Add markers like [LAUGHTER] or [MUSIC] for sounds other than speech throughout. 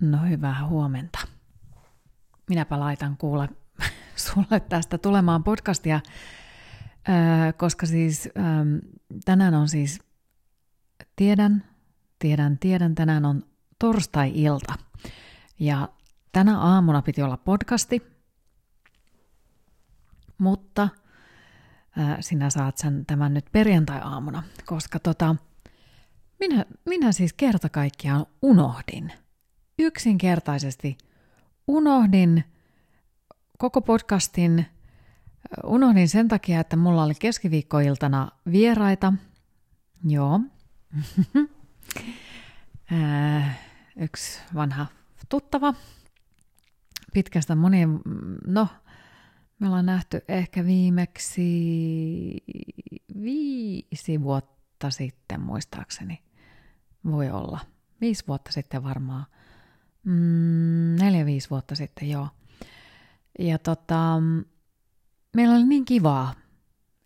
No hyvää huomenta. Minäpä laitan kuule [LAUGHS] sulle tästä tulemaan podcastia, koska siis tänään on siis, tiedän, tiedän, tiedän, tänään on torstai-ilta. Ja tänä aamuna piti olla podcasti, mutta sinä saat sen tämän nyt perjantai-aamuna, koska tota, minä, minä siis kerta kaikkiaan unohdin – yksinkertaisesti unohdin koko podcastin, unohdin sen takia, että mulla oli keskiviikkoiltana vieraita. Joo. [LAUGHS] Yksi vanha tuttava. Pitkästä monien, no, me ollaan nähty ehkä viimeksi viisi vuotta sitten muistaakseni. Voi olla. Viisi vuotta sitten varmaan mm, neljä-viisi vuotta sitten, joo. Ja tota, meillä oli niin kivaa,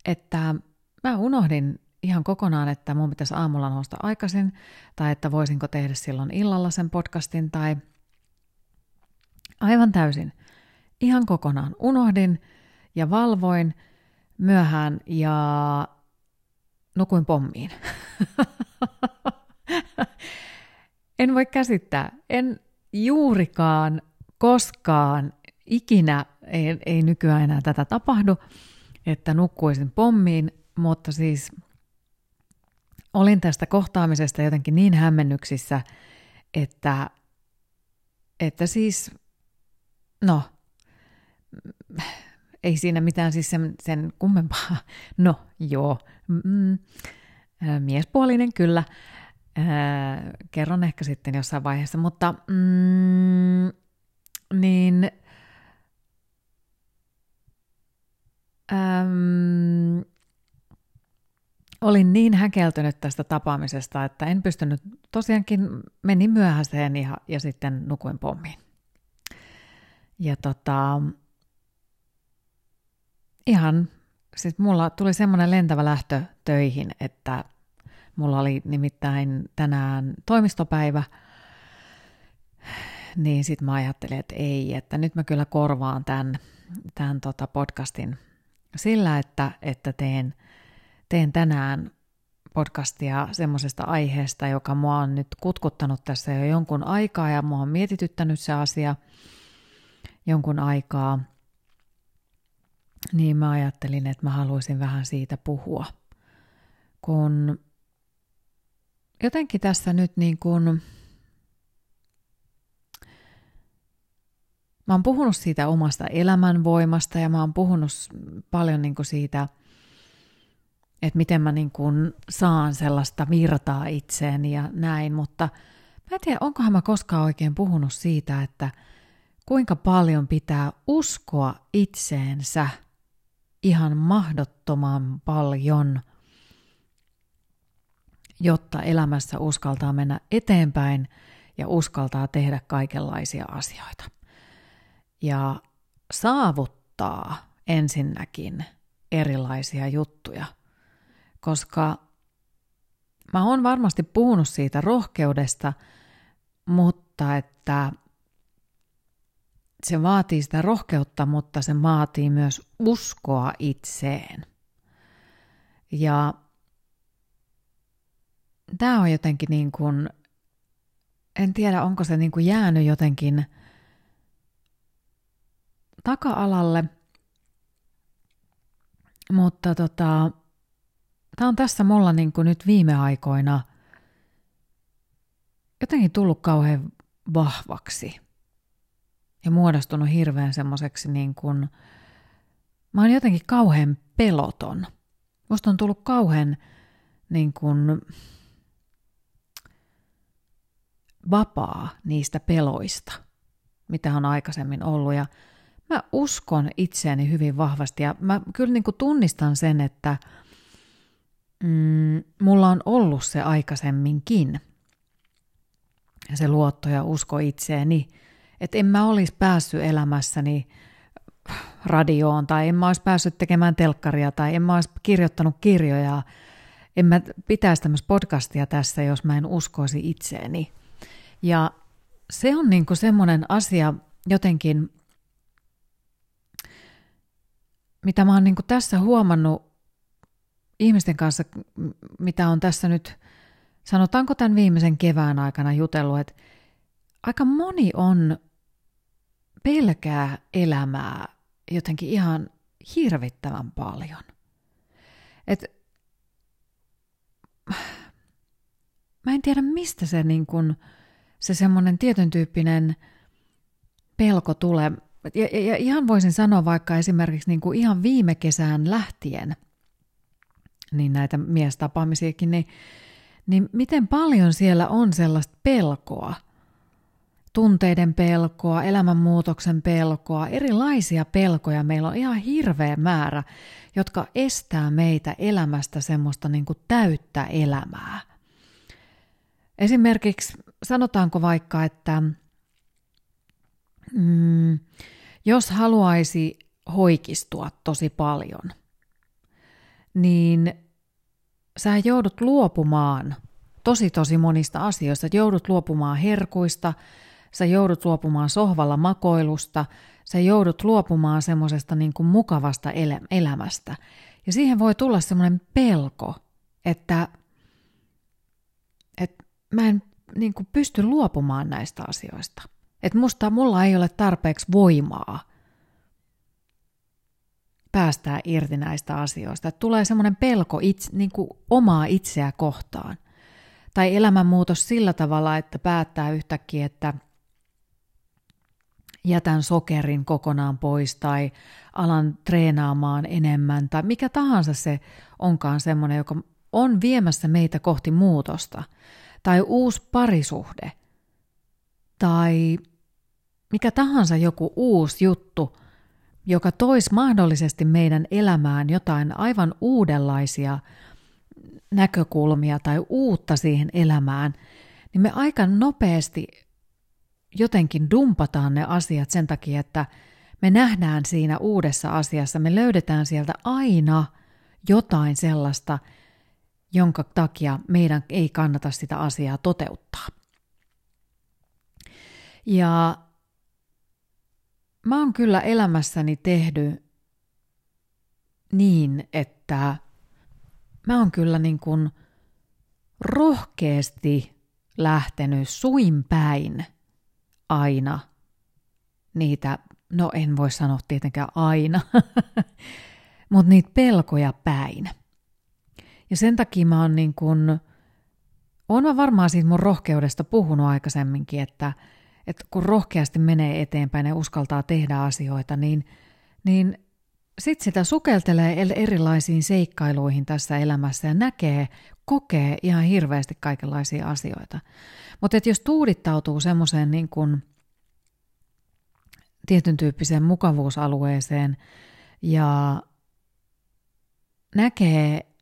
että mä unohdin ihan kokonaan, että mun pitäisi aamulla nousta aikaisin, tai että voisinko tehdä silloin illalla sen podcastin, tai aivan täysin, ihan kokonaan unohdin ja valvoin myöhään ja nukuin pommiin. [LAUGHS] en voi käsittää, en, juurikaan koskaan ikinä, ei, ei nykyään enää tätä tapahdu, että nukkuisin pommiin, mutta siis olin tästä kohtaamisesta jotenkin niin hämmennyksissä, että, että siis, no, ei siinä mitään siis sen, sen kummempaa. [LAUGHS] No, joo, mm, miespuolinen kyllä, Öö, kerron ehkä sitten jossain vaiheessa, mutta mm, niin äm, olin niin häkeltynyt tästä tapaamisesta, että en pystynyt, tosiaankin menin myöhäiseen ja, ja sitten nukuin pommiin. Ja tota, ihan, siis mulla tuli semmoinen lentävä lähtö töihin, että Mulla oli nimittäin tänään toimistopäivä, niin sitten mä ajattelin, että ei, että nyt mä kyllä korvaan tämän, tämän tota podcastin sillä, että, että teen, teen tänään podcastia semmoisesta aiheesta, joka mua on nyt kutkuttanut tässä jo jonkun aikaa ja mua on mietityttänyt se asia jonkun aikaa. Niin mä ajattelin, että mä haluaisin vähän siitä puhua. Kun jotenkin tässä nyt niin kuin, mä oon puhunut siitä omasta elämänvoimasta ja mä oon puhunut paljon niin kuin siitä, että miten mä niin kuin saan sellaista virtaa itseeni ja näin, mutta mä en tiedä, onkohan mä koskaan oikein puhunut siitä, että kuinka paljon pitää uskoa itseensä ihan mahdottoman paljon – jotta elämässä uskaltaa mennä eteenpäin ja uskaltaa tehdä kaikenlaisia asioita. Ja saavuttaa ensinnäkin erilaisia juttuja, koska mä oon varmasti puhunut siitä rohkeudesta, mutta että se vaatii sitä rohkeutta, mutta se vaatii myös uskoa itseen. Ja tämä on jotenkin niin kuin, en tiedä onko se niin kuin jäänyt jotenkin taka-alalle, mutta tota, tämä on tässä mulla niin kuin nyt viime aikoina jotenkin tullut kauhean vahvaksi ja muodostunut hirveän semmoiseksi niin kuin, mä oon jotenkin kauhean peloton. Musta on tullut kauhean niin kuin, vapaa niistä peloista, mitä on aikaisemmin ollut. Ja mä uskon itseäni hyvin vahvasti ja mä kyllä niin kuin tunnistan sen, että mm, mulla on ollut se aikaisemminkin. Se luotto ja usko itseeni. Että en mä olisi päässyt elämässäni radioon tai en mä olisi päässyt tekemään telkkaria tai en mä olisi kirjoittanut kirjoja. En mä pitäisi tämmöistä podcastia tässä, jos mä en uskoisi itseeni. Ja se on niinku semmoinen asia jotenkin, mitä mä oon niinku tässä huomannut ihmisten kanssa, mitä on tässä nyt, sanotaanko tämän viimeisen kevään aikana jutellut, että aika moni on pelkää elämää jotenkin ihan hirvittävän paljon. Et, mä en tiedä, mistä se, niin kun, se semmoinen tietyn tyyppinen pelko tulee. Ja, ja, ja ihan voisin sanoa vaikka esimerkiksi niin kuin ihan viime kesään lähtien, niin näitä miestapaamisiakin, niin, niin miten paljon siellä on sellaista pelkoa – tunteiden pelkoa, elämänmuutoksen pelkoa, erilaisia pelkoja meillä on ihan hirveä määrä, jotka estää meitä elämästä semmoista niin kuin täyttä elämää. Esimerkiksi sanotaanko vaikka, että mm, jos haluaisi hoikistua tosi paljon, niin sä joudut luopumaan tosi tosi monista asioista. Joudut luopumaan herkuista, sä joudut luopumaan sohvalla makoilusta, sä joudut luopumaan semmoisesta niin mukavasta elämästä. Ja siihen voi tulla semmoinen pelko, että, että mä en niin kuin pysty luopumaan näistä asioista. Että musta mulla ei ole tarpeeksi voimaa päästää irti näistä asioista. Että tulee semmoinen pelko itse, niin kuin omaa itseä kohtaan. Tai elämänmuutos sillä tavalla, että päättää yhtäkkiä, että – jätän sokerin kokonaan pois tai alan treenaamaan enemmän tai mikä tahansa se onkaan semmoinen, joka on viemässä meitä kohti muutosta tai uusi parisuhde tai mikä tahansa joku uusi juttu, joka toisi mahdollisesti meidän elämään jotain aivan uudenlaisia näkökulmia tai uutta siihen elämään, niin me aika nopeasti jotenkin dumpataan ne asiat sen takia, että me nähdään siinä uudessa asiassa, me löydetään sieltä aina jotain sellaista, jonka takia meidän ei kannata sitä asiaa toteuttaa. Ja mä oon kyllä elämässäni tehnyt niin, että mä oon kyllä niin kuin rohkeasti lähtenyt suin päin – aina niitä, no en voi sanoa tietenkään aina, [LAUGHS] mutta niitä pelkoja päin. Ja sen takia mä oon niin kun, oon mä varmaan siitä mun rohkeudesta puhunut aikaisemminkin, että, että kun rohkeasti menee eteenpäin ja uskaltaa tehdä asioita, niin, niin sitten sitä sukeltelee erilaisiin seikkailuihin tässä elämässä ja näkee, kokee ihan hirveästi kaikenlaisia asioita. Mutta jos tuudittautuu semmoiseen niin kuin tietyn tyyppiseen mukavuusalueeseen ja näkee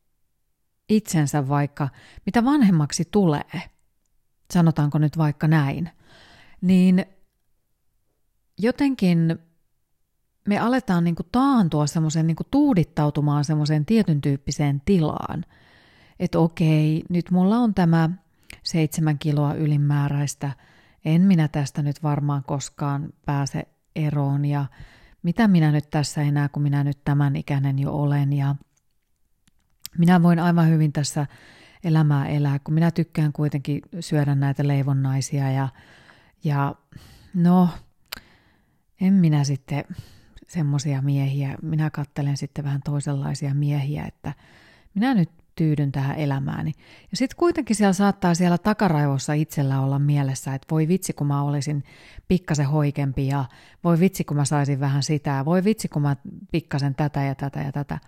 itsensä vaikka, mitä vanhemmaksi tulee, sanotaanko nyt vaikka näin, niin jotenkin me aletaan niin kuin taantua semmoiseen, niin tuudittautumaan semmoiseen tietyn tyyppiseen tilaan. Että okei, nyt mulla on tämä seitsemän kiloa ylimääräistä, en minä tästä nyt varmaan koskaan pääse eroon. Ja mitä minä nyt tässä enää, kun minä nyt tämän ikäinen jo olen? Ja minä voin aivan hyvin tässä elämää elää, kun minä tykkään kuitenkin syödä näitä leivonnaisia ja, ja no, en minä sitten semmoisia miehiä, minä kattelen sitten vähän toisenlaisia miehiä, että minä nyt tyydyn tähän elämääni. Ja sitten kuitenkin siellä saattaa siellä takaraivossa itsellä olla mielessä, että voi vitsi kun mä olisin pikkasen hoikempi ja voi vitsi kun mä saisin vähän sitä, voi vitsi kun mä pikkasen tätä ja tätä ja tätä.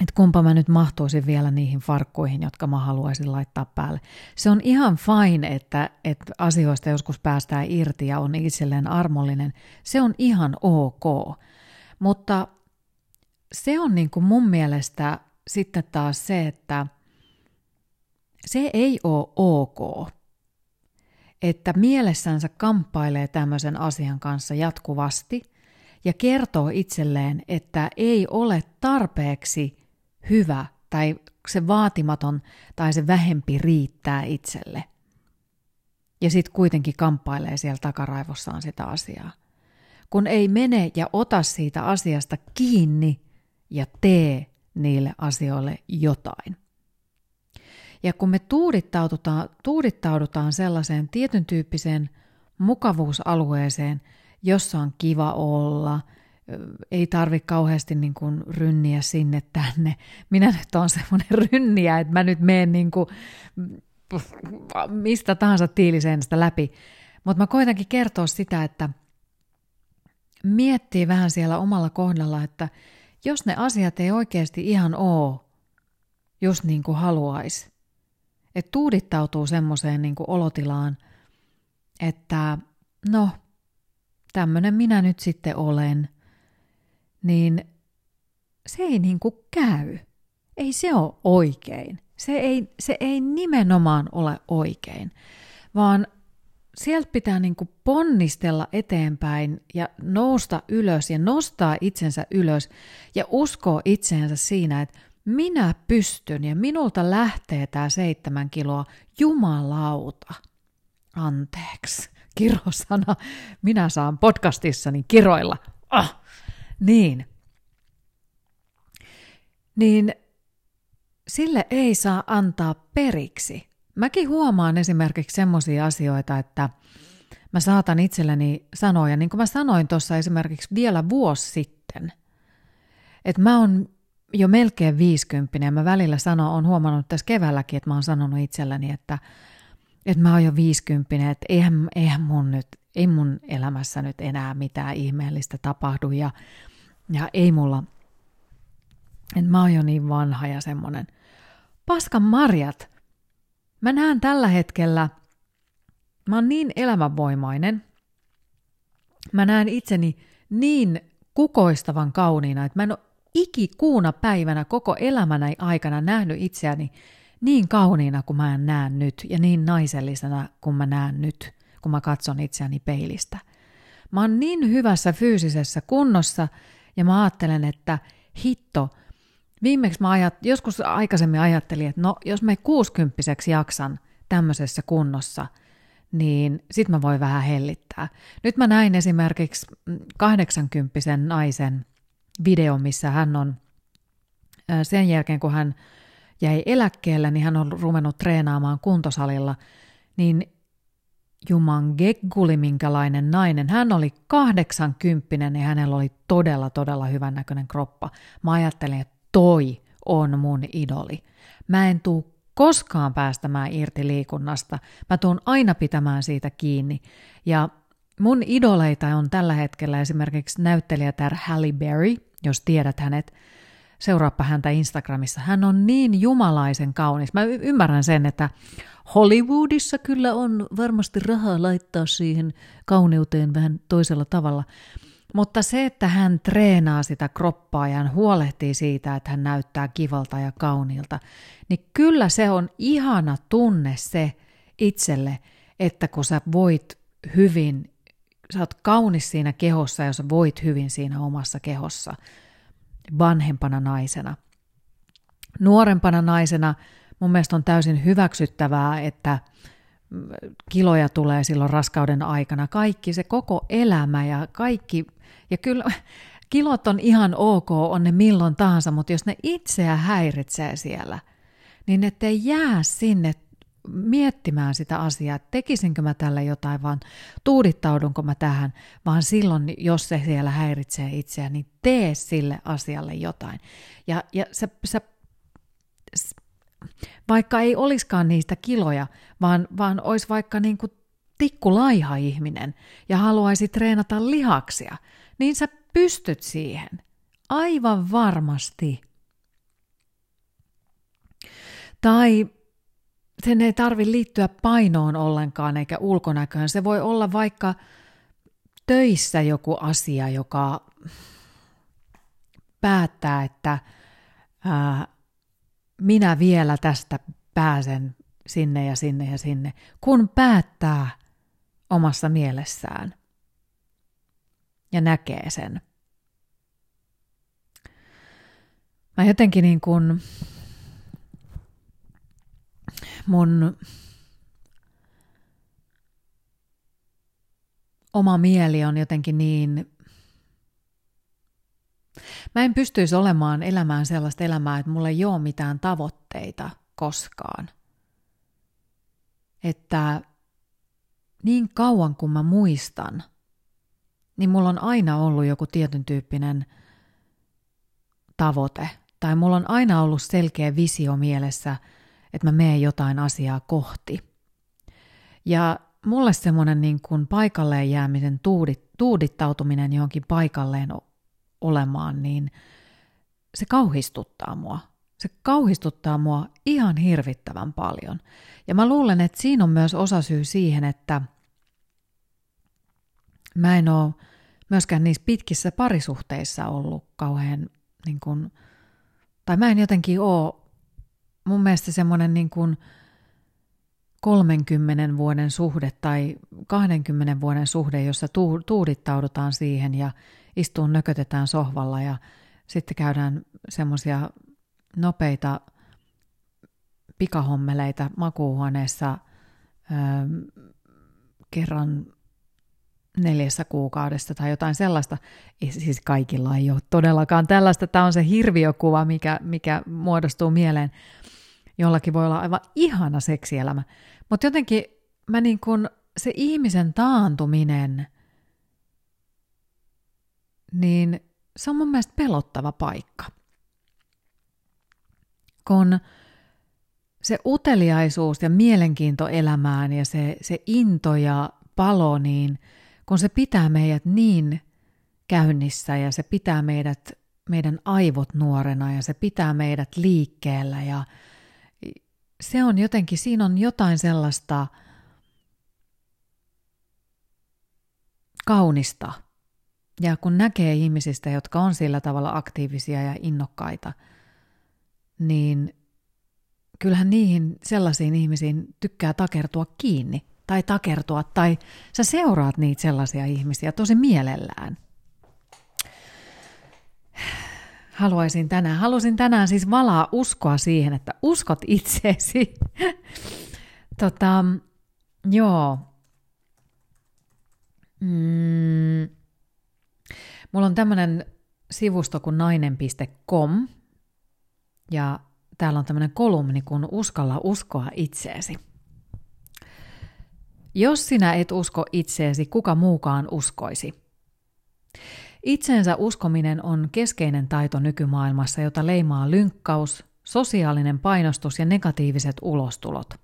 Että kumpa mä nyt mahtuisin vielä niihin farkkuihin, jotka mä haluaisin laittaa päälle. Se on ihan fine, että, että asioista joskus päästään irti ja on itselleen armollinen. Se on ihan ok. Mutta se on niin kuin mun mielestä sitten taas se, että se ei ole ok, että mielessänsä kamppailee tämmöisen asian kanssa jatkuvasti ja kertoo itselleen, että ei ole tarpeeksi hyvä tai se vaatimaton tai se vähempi riittää itselle. ja sitten kuitenkin kamppailee siellä takaraivossaan sitä asiaa. Kun ei mene ja ota siitä asiasta kiinni ja tee niille asioille jotain. Ja kun me tuudittaudutaan, tuudittaudutaan sellaiseen tietyn tyyppiseen mukavuusalueeseen, jossa on kiva olla, ei tarvi kauheasti niin kuin rynniä sinne tänne. Minä nyt on semmoinen rynniä, että mä nyt menen niin kuin mistä tahansa tiiliseenstä läpi. Mutta mä koitankin kertoa sitä, että miettii vähän siellä omalla kohdalla, että jos ne asiat ei oikeasti ihan oo just niin kuin haluaisi, että tuudittautuu semmoiseen niin olotilaan, että no, tämmöinen minä nyt sitten olen, niin se ei niin kuin käy. Ei se ole oikein. Se ei, se ei nimenomaan ole oikein, vaan sieltä pitää niin kuin ponnistella eteenpäin ja nousta ylös ja nostaa itsensä ylös ja uskoa itseensä siinä, että minä pystyn ja minulta lähtee tämä seitsemän kiloa jumalauta. Anteeksi, kirosana. Minä saan podcastissani kiroilla. Ah, niin. Niin sille ei saa antaa periksi. Mäkin huomaan esimerkiksi semmoisia asioita, että mä saatan itselleni sanoa, ja niin kuin mä sanoin tuossa esimerkiksi vielä vuosi sitten, että mä oon jo melkein 50 ja mä välillä sanon, on huomannut tässä keväälläkin, että mä oon sanonut itselleni, että, että mä oon jo 50, että eihän, eihän mun nyt, ei mun elämässä nyt enää mitään ihmeellistä tapahdu ja, ja ei mulla, että mä oon jo niin vanha ja semmoinen – paskan marjat. Mä näen tällä hetkellä, mä oon niin elämänvoimainen, mä näen itseni niin kukoistavan kauniina, että mä en ole ikikuuna päivänä koko elämänä aikana nähnyt itseäni niin kauniina kuin mä en näe nyt ja niin naisellisena kuin mä näen nyt, kun mä katson itseäni peilistä. Mä oon niin hyvässä fyysisessä kunnossa ja mä ajattelen, että hitto – Viimeksi mä ajat, joskus aikaisemmin ajattelin, että no jos mä kuusikymppiseksi jaksan tämmöisessä kunnossa, niin sit mä voin vähän hellittää. Nyt mä näin esimerkiksi 80 naisen video, missä hän on sen jälkeen, kun hän jäi eläkkeelle, niin hän on ruvennut treenaamaan kuntosalilla, niin Juman gegguli, minkälainen nainen. Hän oli 80 ja hänellä oli todella, todella hyvän näköinen kroppa. Mä ajattelin, että toi on mun idoli. Mä en tuu koskaan päästämään irti liikunnasta. Mä tuun aina pitämään siitä kiinni. Ja mun idoleita on tällä hetkellä esimerkiksi näyttelijätär Halle Berry, jos tiedät hänet. Seuraappa häntä Instagramissa. Hän on niin jumalaisen kaunis. Mä ymmärrän sen, että Hollywoodissa kyllä on varmasti rahaa laittaa siihen kauneuteen vähän toisella tavalla. Mutta se, että hän treenaa sitä kroppaa ja hän huolehtii siitä, että hän näyttää kivalta ja kauniilta, niin kyllä se on ihana tunne se itselle, että kun sä voit hyvin, sä oot kaunis siinä kehossa ja sä voit hyvin siinä omassa kehossa vanhempana naisena. Nuorempana naisena mun mielestä on täysin hyväksyttävää, että kiloja tulee silloin raskauden aikana. Kaikki, se koko elämä ja kaikki ja kyllä [LAUGHS] kilot on ihan ok, on ne milloin tahansa, mutta jos ne itseä häiritsee siellä, niin ettei jää sinne miettimään sitä asiaa, että tekisinkö mä tälle jotain, vaan tuudittaudunko mä tähän, vaan silloin, jos se siellä häiritsee itseä, niin tee sille asialle jotain. Ja, ja sä, sä, vaikka ei olisikaan niistä kiloja, vaan, vaan olisi vaikka niin kuin tikkulaiha ihminen ja haluaisi treenata lihaksia, niin sä pystyt siihen. Aivan varmasti. Tai sen ei tarvi liittyä painoon ollenkaan eikä ulkonäköön. Se voi olla vaikka töissä joku asia, joka päättää, että ää, minä vielä tästä pääsen sinne ja sinne ja sinne, kun päättää omassa mielessään ja näkee sen. Mä jotenkin niin kuin mun oma mieli on jotenkin niin... Mä en pystyisi olemaan elämään sellaista elämää, että mulla ei ole mitään tavoitteita koskaan. Että niin kauan kuin mä muistan, niin mulla on aina ollut joku tietyn tyyppinen tavoite. Tai mulla on aina ollut selkeä visio mielessä, että mä menen jotain asiaa kohti. Ja mulle semmoinen niin paikalleen jäämisen tuudit, tuudittautuminen johonkin paikalleen olemaan, niin se kauhistuttaa mua. Se kauhistuttaa mua ihan hirvittävän paljon. Ja mä luulen, että siinä on myös osa syy siihen, että mä en ole myöskään niissä pitkissä parisuhteissa ollut kauhean, niin kuin, tai mä en jotenkin ole, mun mielestä semmoinen niin kuin 30 vuoden suhde tai 20 vuoden suhde, jossa tuudittaudutaan siihen ja istuun nökötetään sohvalla ja sitten käydään semmoisia nopeita pikahommeleita makuuhuoneessa öö, kerran neljässä kuukaudessa tai jotain sellaista. Ei, siis kaikilla ei ole todellakaan tällaista. Tämä on se hirviökuva, mikä, mikä muodostuu mieleen. Jollakin voi olla aivan ihana seksielämä. Mutta jotenkin mä niin kun, se ihmisen taantuminen, niin se on mun mielestä pelottava paikka. Kun se uteliaisuus ja mielenkiinto elämään ja se, se into ja palo, niin kun se pitää meidät niin käynnissä ja se pitää meidät, meidän aivot nuorena ja se pitää meidät liikkeellä ja se on jotenkin, siinä on jotain sellaista kaunista. Ja kun näkee ihmisistä, jotka on sillä tavalla aktiivisia ja innokkaita, niin kyllähän niihin sellaisiin ihmisiin tykkää takertua kiinni tai takertua, tai sä seuraat niitä sellaisia ihmisiä tosi mielellään. Haluaisin tänään, halusin tänään siis valaa uskoa siihen, että uskot itseesi. [LAUGHS] tota, joo. Mm. Mulla on tämmöinen sivusto kuin nainen.com ja täällä on tämmöinen kolumni kuin Uskalla uskoa itseesi. Jos sinä et usko itseesi, kuka muukaan uskoisi? Itseensä uskominen on keskeinen taito nykymaailmassa, jota leimaa lynkkaus, sosiaalinen painostus ja negatiiviset ulostulot.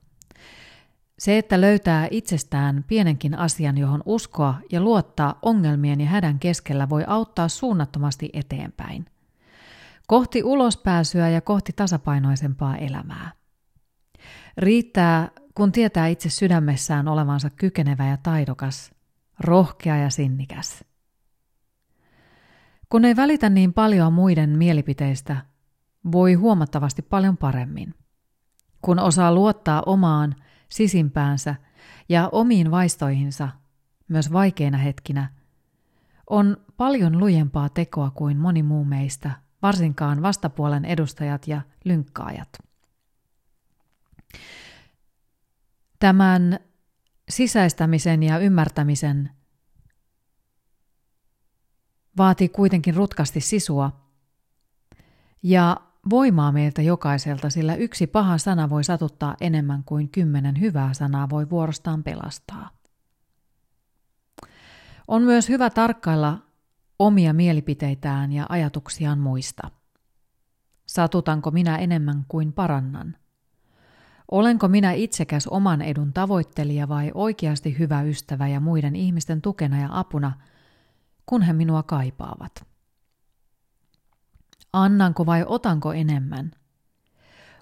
Se, että löytää itsestään pienenkin asian, johon uskoa ja luottaa ongelmien ja hädän keskellä, voi auttaa suunnattomasti eteenpäin. Kohti ulospääsyä ja kohti tasapainoisempaa elämää. Riittää, kun tietää itse sydämessään olevansa kykenevä ja taidokas, rohkea ja sinnikäs. Kun ei välitä niin paljon muiden mielipiteistä, voi huomattavasti paljon paremmin. Kun osaa luottaa omaan sisimpäänsä ja omiin vaistoihinsa, myös vaikeina hetkinä, on paljon lujempaa tekoa kuin moni muu meistä, varsinkaan vastapuolen edustajat ja lynkkaajat. Tämän sisäistämisen ja ymmärtämisen vaatii kuitenkin rutkasti sisua ja voimaa meiltä jokaiselta, sillä yksi paha sana voi satuttaa enemmän kuin kymmenen hyvää sanaa voi vuorostaan pelastaa. On myös hyvä tarkkailla omia mielipiteitään ja ajatuksiaan muista. Satutanko minä enemmän kuin parannan? Olenko minä itsekäs oman edun tavoittelija vai oikeasti hyvä ystävä ja muiden ihmisten tukena ja apuna – kun he minua kaipaavat. Annanko vai otanko enemmän?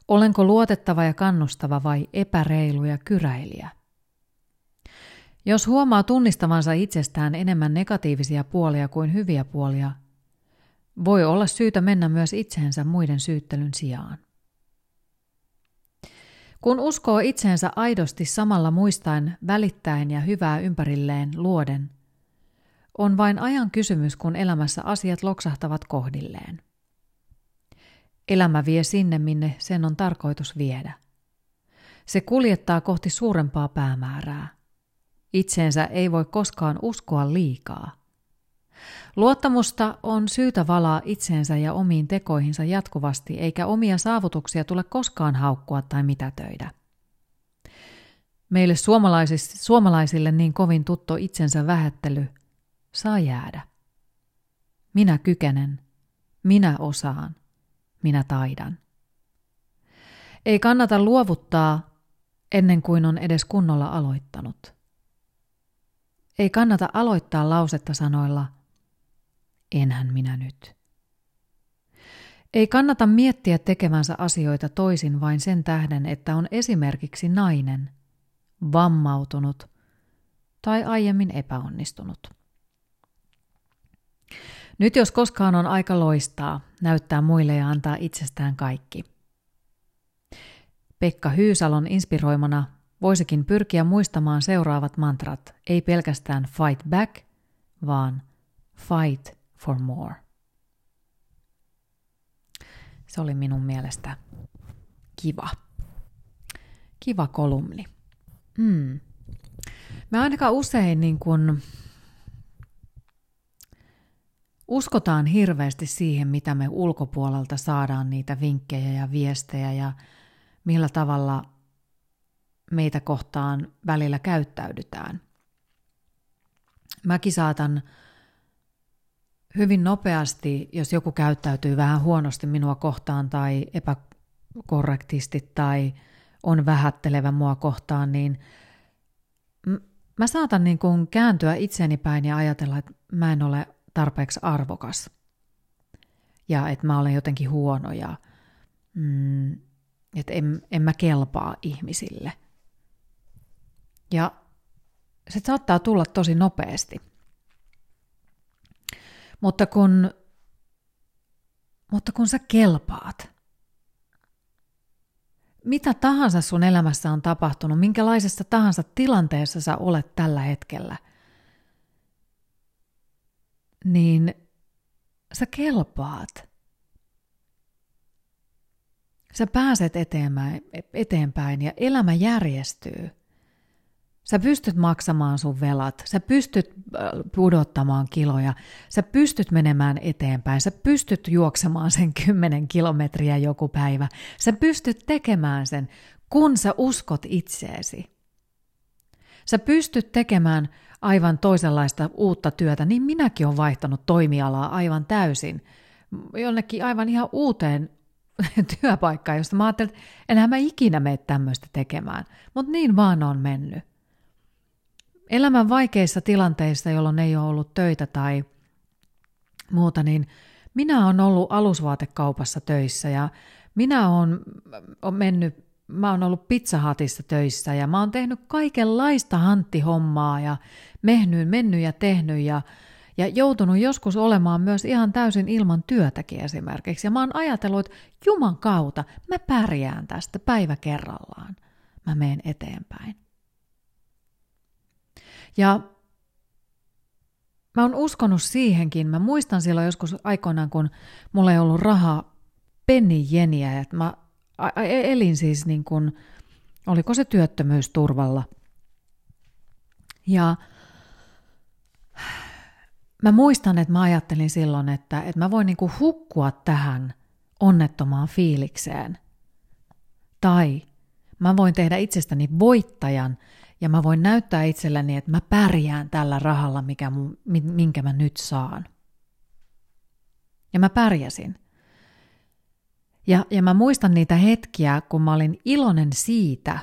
Olenko luotettava ja kannustava vai epäreilu ja kyräilijä? Jos huomaa tunnistavansa itsestään enemmän negatiivisia puolia kuin hyviä puolia, voi olla syytä mennä myös itseensä muiden syyttelyn sijaan. Kun uskoo itseensä aidosti samalla muistaen, välittäen ja hyvää ympärilleen luoden – on vain ajan kysymys, kun elämässä asiat loksahtavat kohdilleen. Elämä vie sinne, minne sen on tarkoitus viedä. Se kuljettaa kohti suurempaa päämäärää. Itseensä ei voi koskaan uskoa liikaa. Luottamusta on syytä valaa itseensä ja omiin tekoihinsa jatkuvasti, eikä omia saavutuksia tule koskaan haukkua tai mitätöidä. Meille suomalaisille niin kovin tutto itsensä vähättely saa jäädä. Minä kykenen, minä osaan, minä taidan. Ei kannata luovuttaa ennen kuin on edes kunnolla aloittanut. Ei kannata aloittaa lausetta sanoilla enhän minä nyt. Ei kannata miettiä tekevänsä asioita toisin vain sen tähden, että on esimerkiksi nainen, vammautunut tai aiemmin epäonnistunut. Nyt jos koskaan on aika loistaa, näyttää muille ja antaa itsestään kaikki. Pekka Hyysalon inspiroimana voisikin pyrkiä muistamaan seuraavat mantrat, ei pelkästään fight back, vaan fight for more. Se oli minun mielestä kiva. Kiva kolumni. Mm. Mä ainakaan usein niin kun uskotaan hirveästi siihen, mitä me ulkopuolelta saadaan niitä vinkkejä ja viestejä ja millä tavalla meitä kohtaan välillä käyttäydytään. Mäkin saatan hyvin nopeasti, jos joku käyttäytyy vähän huonosti minua kohtaan tai epäkorrektisti tai on vähättelevä mua kohtaan, niin mä saatan niin kuin kääntyä itseni päin ja ajatella, että mä en ole tarpeeksi arvokas ja että mä olen jotenkin huono ja mm, että en, en mä kelpaa ihmisille. Ja se saattaa tulla tosi nopeasti. Mutta kun, mutta kun sä kelpaat, mitä tahansa sun elämässä on tapahtunut, minkälaisessa tahansa tilanteessa sä olet tällä hetkellä, niin sä kelpaat. Sä pääset eteenpäin, eteenpäin ja elämä järjestyy – Sä pystyt maksamaan sun velat, sä pystyt äh, pudottamaan kiloja, sä pystyt menemään eteenpäin, sä pystyt juoksemaan sen [LAUGHS] kymmenen kilometriä joku päivä, sä pystyt tekemään sen, kun sä uskot itseesi. Sä pystyt tekemään aivan toisenlaista uutta työtä, niin minäkin olen vaihtanut toimialaa aivan täysin, jonnekin aivan ihan uuteen [LAUGHS] työpaikkaan, josta mä ajattelin, että enää mä ikinä mene tämmöistä tekemään, mutta niin vaan on mennyt. Elämän vaikeissa tilanteissa, jolloin ei ole ollut töitä tai muuta, niin minä olen ollut alusvaatekaupassa töissä ja minä olen mennyt, mä oon ollut pizzahatissa töissä ja mä oon tehnyt kaikenlaista hanttihommaa ja mehnyt, mennyt ja tehnyt ja, ja joutunut joskus olemaan myös ihan täysin ilman työtäkin esimerkiksi. Ja mä oon ajatellut, että Juman kautta mä pärjään tästä päivä kerrallaan. Mä menen eteenpäin. Ja mä oon uskonut siihenkin. Mä muistan silloin joskus aikoinaan, kun mulla ei ollut rahaa penni jeniä, että mä elin siis niin kuin, oliko se työttömyysturvalla. Ja mä muistan, että mä ajattelin silloin, että, että mä voin niin kuin hukkua tähän onnettomaan fiilikseen. Tai mä voin tehdä itsestäni voittajan ja mä voin näyttää itselleni, että mä pärjään tällä rahalla, mikä mun, minkä mä nyt saan. Ja mä pärjäsin. Ja, ja mä muistan niitä hetkiä, kun mä olin iloinen siitä,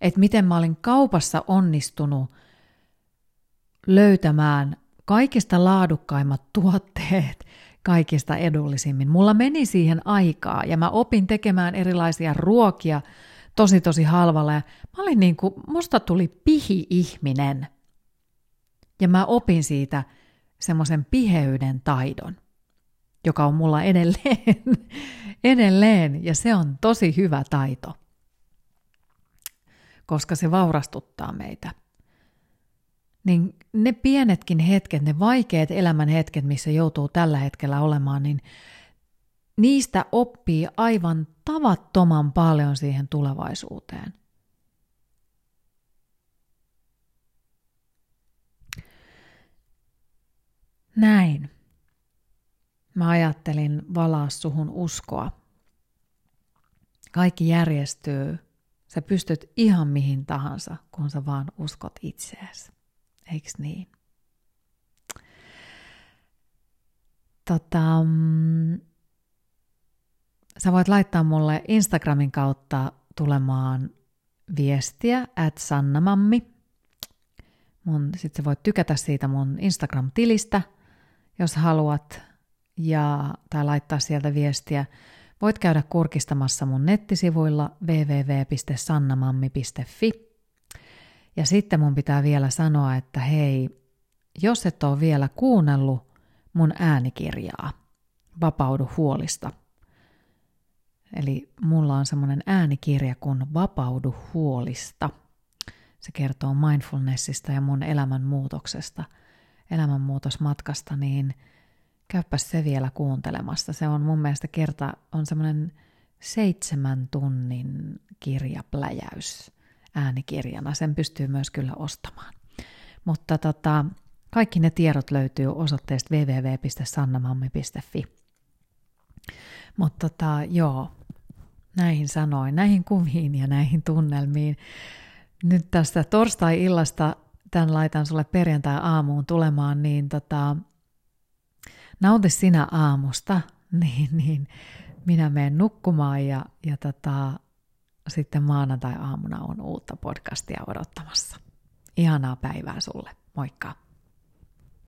että miten mä olin kaupassa onnistunut löytämään kaikista laadukkaimmat [LAUGHS] tuotteet kaikista edullisimmin. Mulla meni siihen aikaa ja mä opin tekemään erilaisia ruokia, tosi tosi halvalla ja mä olin niin kuin, musta tuli pihi-ihminen. Ja mä opin siitä semmoisen piheyden taidon, joka on mulla edelleen, [LAUGHS] edelleen ja se on tosi hyvä taito, koska se vaurastuttaa meitä niin ne pienetkin hetket, ne vaikeat elämän hetket, missä joutuu tällä hetkellä olemaan, niin niistä oppii aivan tavattoman paljon siihen tulevaisuuteen. Näin. Mä ajattelin valaa suhun uskoa. Kaikki järjestyy. Sä pystyt ihan mihin tahansa, kun sä vaan uskot itseäsi. Eiks niin? Tota, mm, sä voit laittaa mulle Instagramin kautta tulemaan viestiä at sannamammi. Mun, sit sä voit tykätä siitä mun Instagram-tilistä, jos haluat, ja, tai laittaa sieltä viestiä. Voit käydä kurkistamassa mun nettisivuilla www.sannamammi.fi. Ja sitten mun pitää vielä sanoa, että hei, jos et ole vielä kuunnellut mun äänikirjaa, Vapaudu huolista. Eli mulla on semmoinen äänikirja kuin Vapaudu huolista. Se kertoo mindfulnessista ja mun elämänmuutoksesta, elämänmuutosmatkasta, niin käypä se vielä kuuntelemassa. Se on mun mielestä kerta, on semmoinen seitsemän tunnin kirjapläjäys äänikirjana. Sen pystyy myös kyllä ostamaan. Mutta tota, kaikki ne tiedot löytyy osoitteesta www.sannamammi.fi. Mutta tota, joo, näihin sanoin, näihin kuviin ja näihin tunnelmiin. Nyt tästä torstai-illasta tämän laitan sulle perjantai-aamuun tulemaan, niin tota, nauti sinä aamusta, [LAUGHS] niin, niin minä menen nukkumaan ja, ja tota, sitten maanantai-aamuna on uutta podcastia odottamassa. Ihanaa päivää sulle. Moikka!